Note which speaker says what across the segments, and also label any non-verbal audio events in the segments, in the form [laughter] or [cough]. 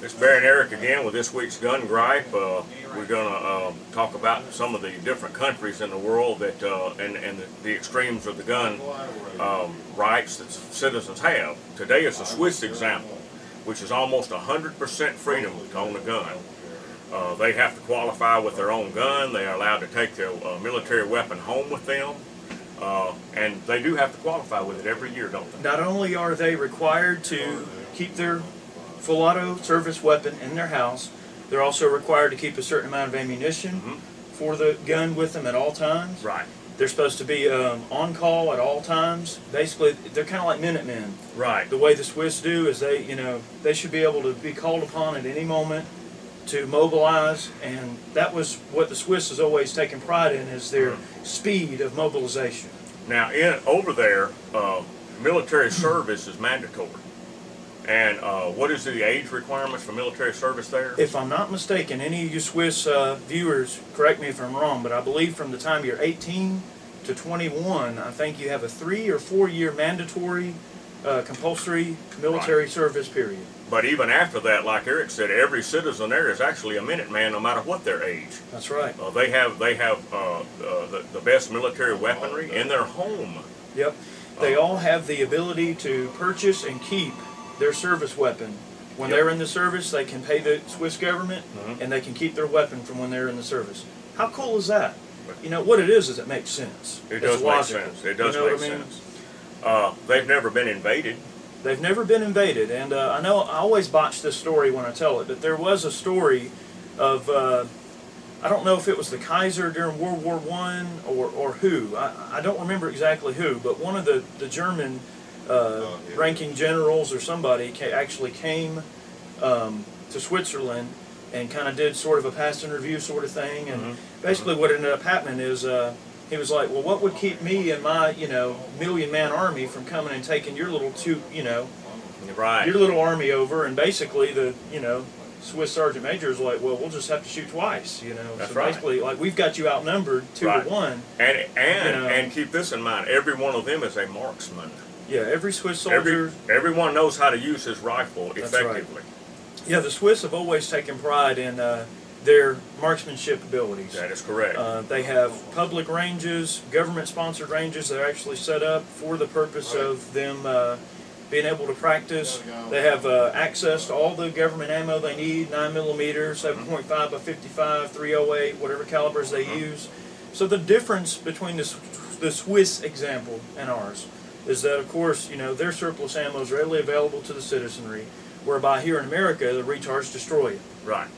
Speaker 1: It's Barry and Eric again with this week's Gun Gripe. Uh, we're going to um, talk about some of the different countries in the world that uh, and, and the, the extremes of the gun um, rights that citizens have. Today is a Swiss example, which is almost 100% freedom to own a gun. Uh, they have to qualify with their own gun. They are allowed to take their uh, military weapon home with them. Uh, and they do have to qualify with it every year, don't they?
Speaker 2: Not only are they required to keep their full auto service weapon in their house, they're also required to keep a certain amount of ammunition
Speaker 1: Mhm.
Speaker 2: for the gun with them at all times.
Speaker 1: Right.
Speaker 2: They're supposed to be um, on call at all times. Basically, they're kind of like Minutemen.
Speaker 1: Right.
Speaker 2: The way the Swiss do is they, you know, they should be able to be called upon at any moment to mobilize, and that was what the Swiss has always taken pride in is their speed of mobilization.
Speaker 1: Now, in over there, uh, military [clears throat] service is mandatory. And uh, what is the age requirements for military service there?
Speaker 2: If I'm not mistaken, any of you Swiss uh, viewers, correct me if I'm wrong, but I believe from the time you're 18 to 21, I think you have a three or four year mandatory uh, compulsory military service period.
Speaker 1: But even after that, like Eric said, every citizen there is actually a Minuteman, no matter what their age.
Speaker 2: That's right.
Speaker 1: Uh, they have they have uh, uh, the, the best military weaponry in their home.
Speaker 2: Yep. They all have the ability to purchase and keep their service weapon. When
Speaker 1: Yep.
Speaker 2: they're in the service, they can pay the Swiss government
Speaker 1: Mhm.
Speaker 2: and they can keep their weapon from when they're in the service. How cool is that? You know, what it is is it makes sense.
Speaker 1: It
Speaker 2: It's
Speaker 1: does make sense. It does
Speaker 2: You know
Speaker 1: make
Speaker 2: I mean?
Speaker 1: sense. Uh, they've never been invaded.
Speaker 2: They've never been invaded, and uh, I know I always botch this story when I tell it, but there was a story of uh, I don't know if it was the Kaiser during World War One or or who I, I don't remember exactly who, but one of the the German uh, ranking generals or somebody ca- actually came um, to Switzerland and kind of did sort of a pass and review sort of thing, and
Speaker 1: Mhm.
Speaker 2: basically what ended up happening is. Uh, he was like, "Well, what would keep me and my, you know, million-man army from coming and taking your little two, you know,
Speaker 1: Right.
Speaker 2: your little army over?" And basically, the, you know, Swiss sergeant major is like, "Well, we'll just have to shoot twice," you know.
Speaker 1: That's
Speaker 2: so
Speaker 1: right.
Speaker 2: basically, like we've got you outnumbered two
Speaker 1: Right.
Speaker 2: to one.
Speaker 1: And and
Speaker 2: You know.
Speaker 1: and keep this in mind: every one of them is a marksman.
Speaker 2: Yeah, every Swiss soldier.
Speaker 1: Every everyone knows how to use his rifle
Speaker 2: That's right.
Speaker 1: effectively.
Speaker 2: Yeah, the Swiss have always taken pride in uh, their marksmanship abilities.
Speaker 1: That is correct.
Speaker 2: Uh, they have public ranges, government-sponsored ranges that are actually set up for the purpose of them uh, being able to practice. They have uh, access to all the government ammo they need: 9 millimeter, 7.5 by 55, 308, whatever calibers they use. So the difference between the, the Swiss example and ours is that, of course, you know their surplus ammo is readily available to the citizenry, whereby here in America the retards destroy it.
Speaker 1: Right.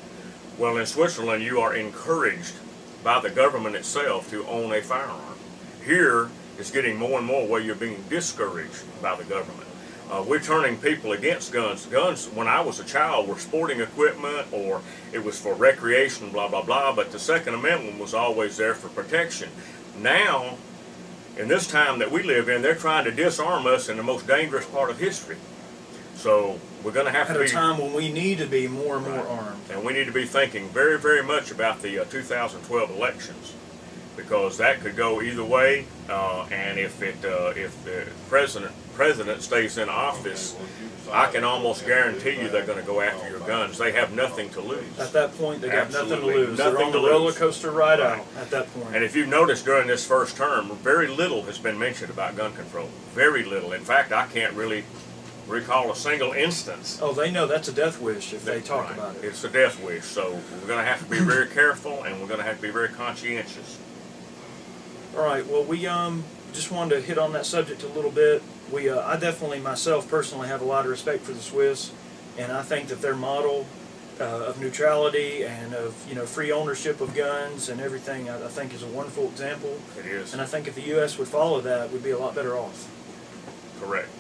Speaker 1: Well, in Switzerland, you are encouraged by the government itself to own a firearm. Here, it's getting more and more where you're being discouraged by the government. Uh, we're turning people against guns. Guns, when I was a child, were sporting equipment or it was for recreation, blah, blah, blah, but the Second Amendment was always there for protection. Now, in this time that we live in, they're trying to disarm us in the most dangerous part of history. So we're going to have
Speaker 2: At
Speaker 1: to
Speaker 2: a time when we need to be more and more armed.
Speaker 1: and we need to be thinking very, very much about the uh, 2012 elections because that could go either way. Uh, and if it uh, if the president president stays in office, I can almost guarantee you they're going to go after your guns. They have nothing to lose.
Speaker 2: At that point, they got
Speaker 1: Absolutely
Speaker 2: nothing to lose. They're
Speaker 1: nothing
Speaker 2: on
Speaker 1: to
Speaker 2: the roller coaster ride
Speaker 1: Right.
Speaker 2: out at that point.
Speaker 1: And if you've noticed during this first term, very little has been mentioned about gun control. Very little. In fact, I can't really recall a single instance
Speaker 2: oh, they know that's a death wish if they talk
Speaker 1: right.
Speaker 2: about it.
Speaker 1: It's a death wish, so we're going to have to be very careful and we're going to have to be very conscientious.
Speaker 2: All right. Well, we um just wanted to hit on that subject a little bit. We uh, I definitely myself personally have a lot of respect for the Swiss, and I think that their model uh, of neutrality and of you know free ownership of guns and everything I, I think is a wonderful example.
Speaker 1: It is
Speaker 2: And I think if the U.S. would follow that, we'd be a lot better off.
Speaker 1: correct.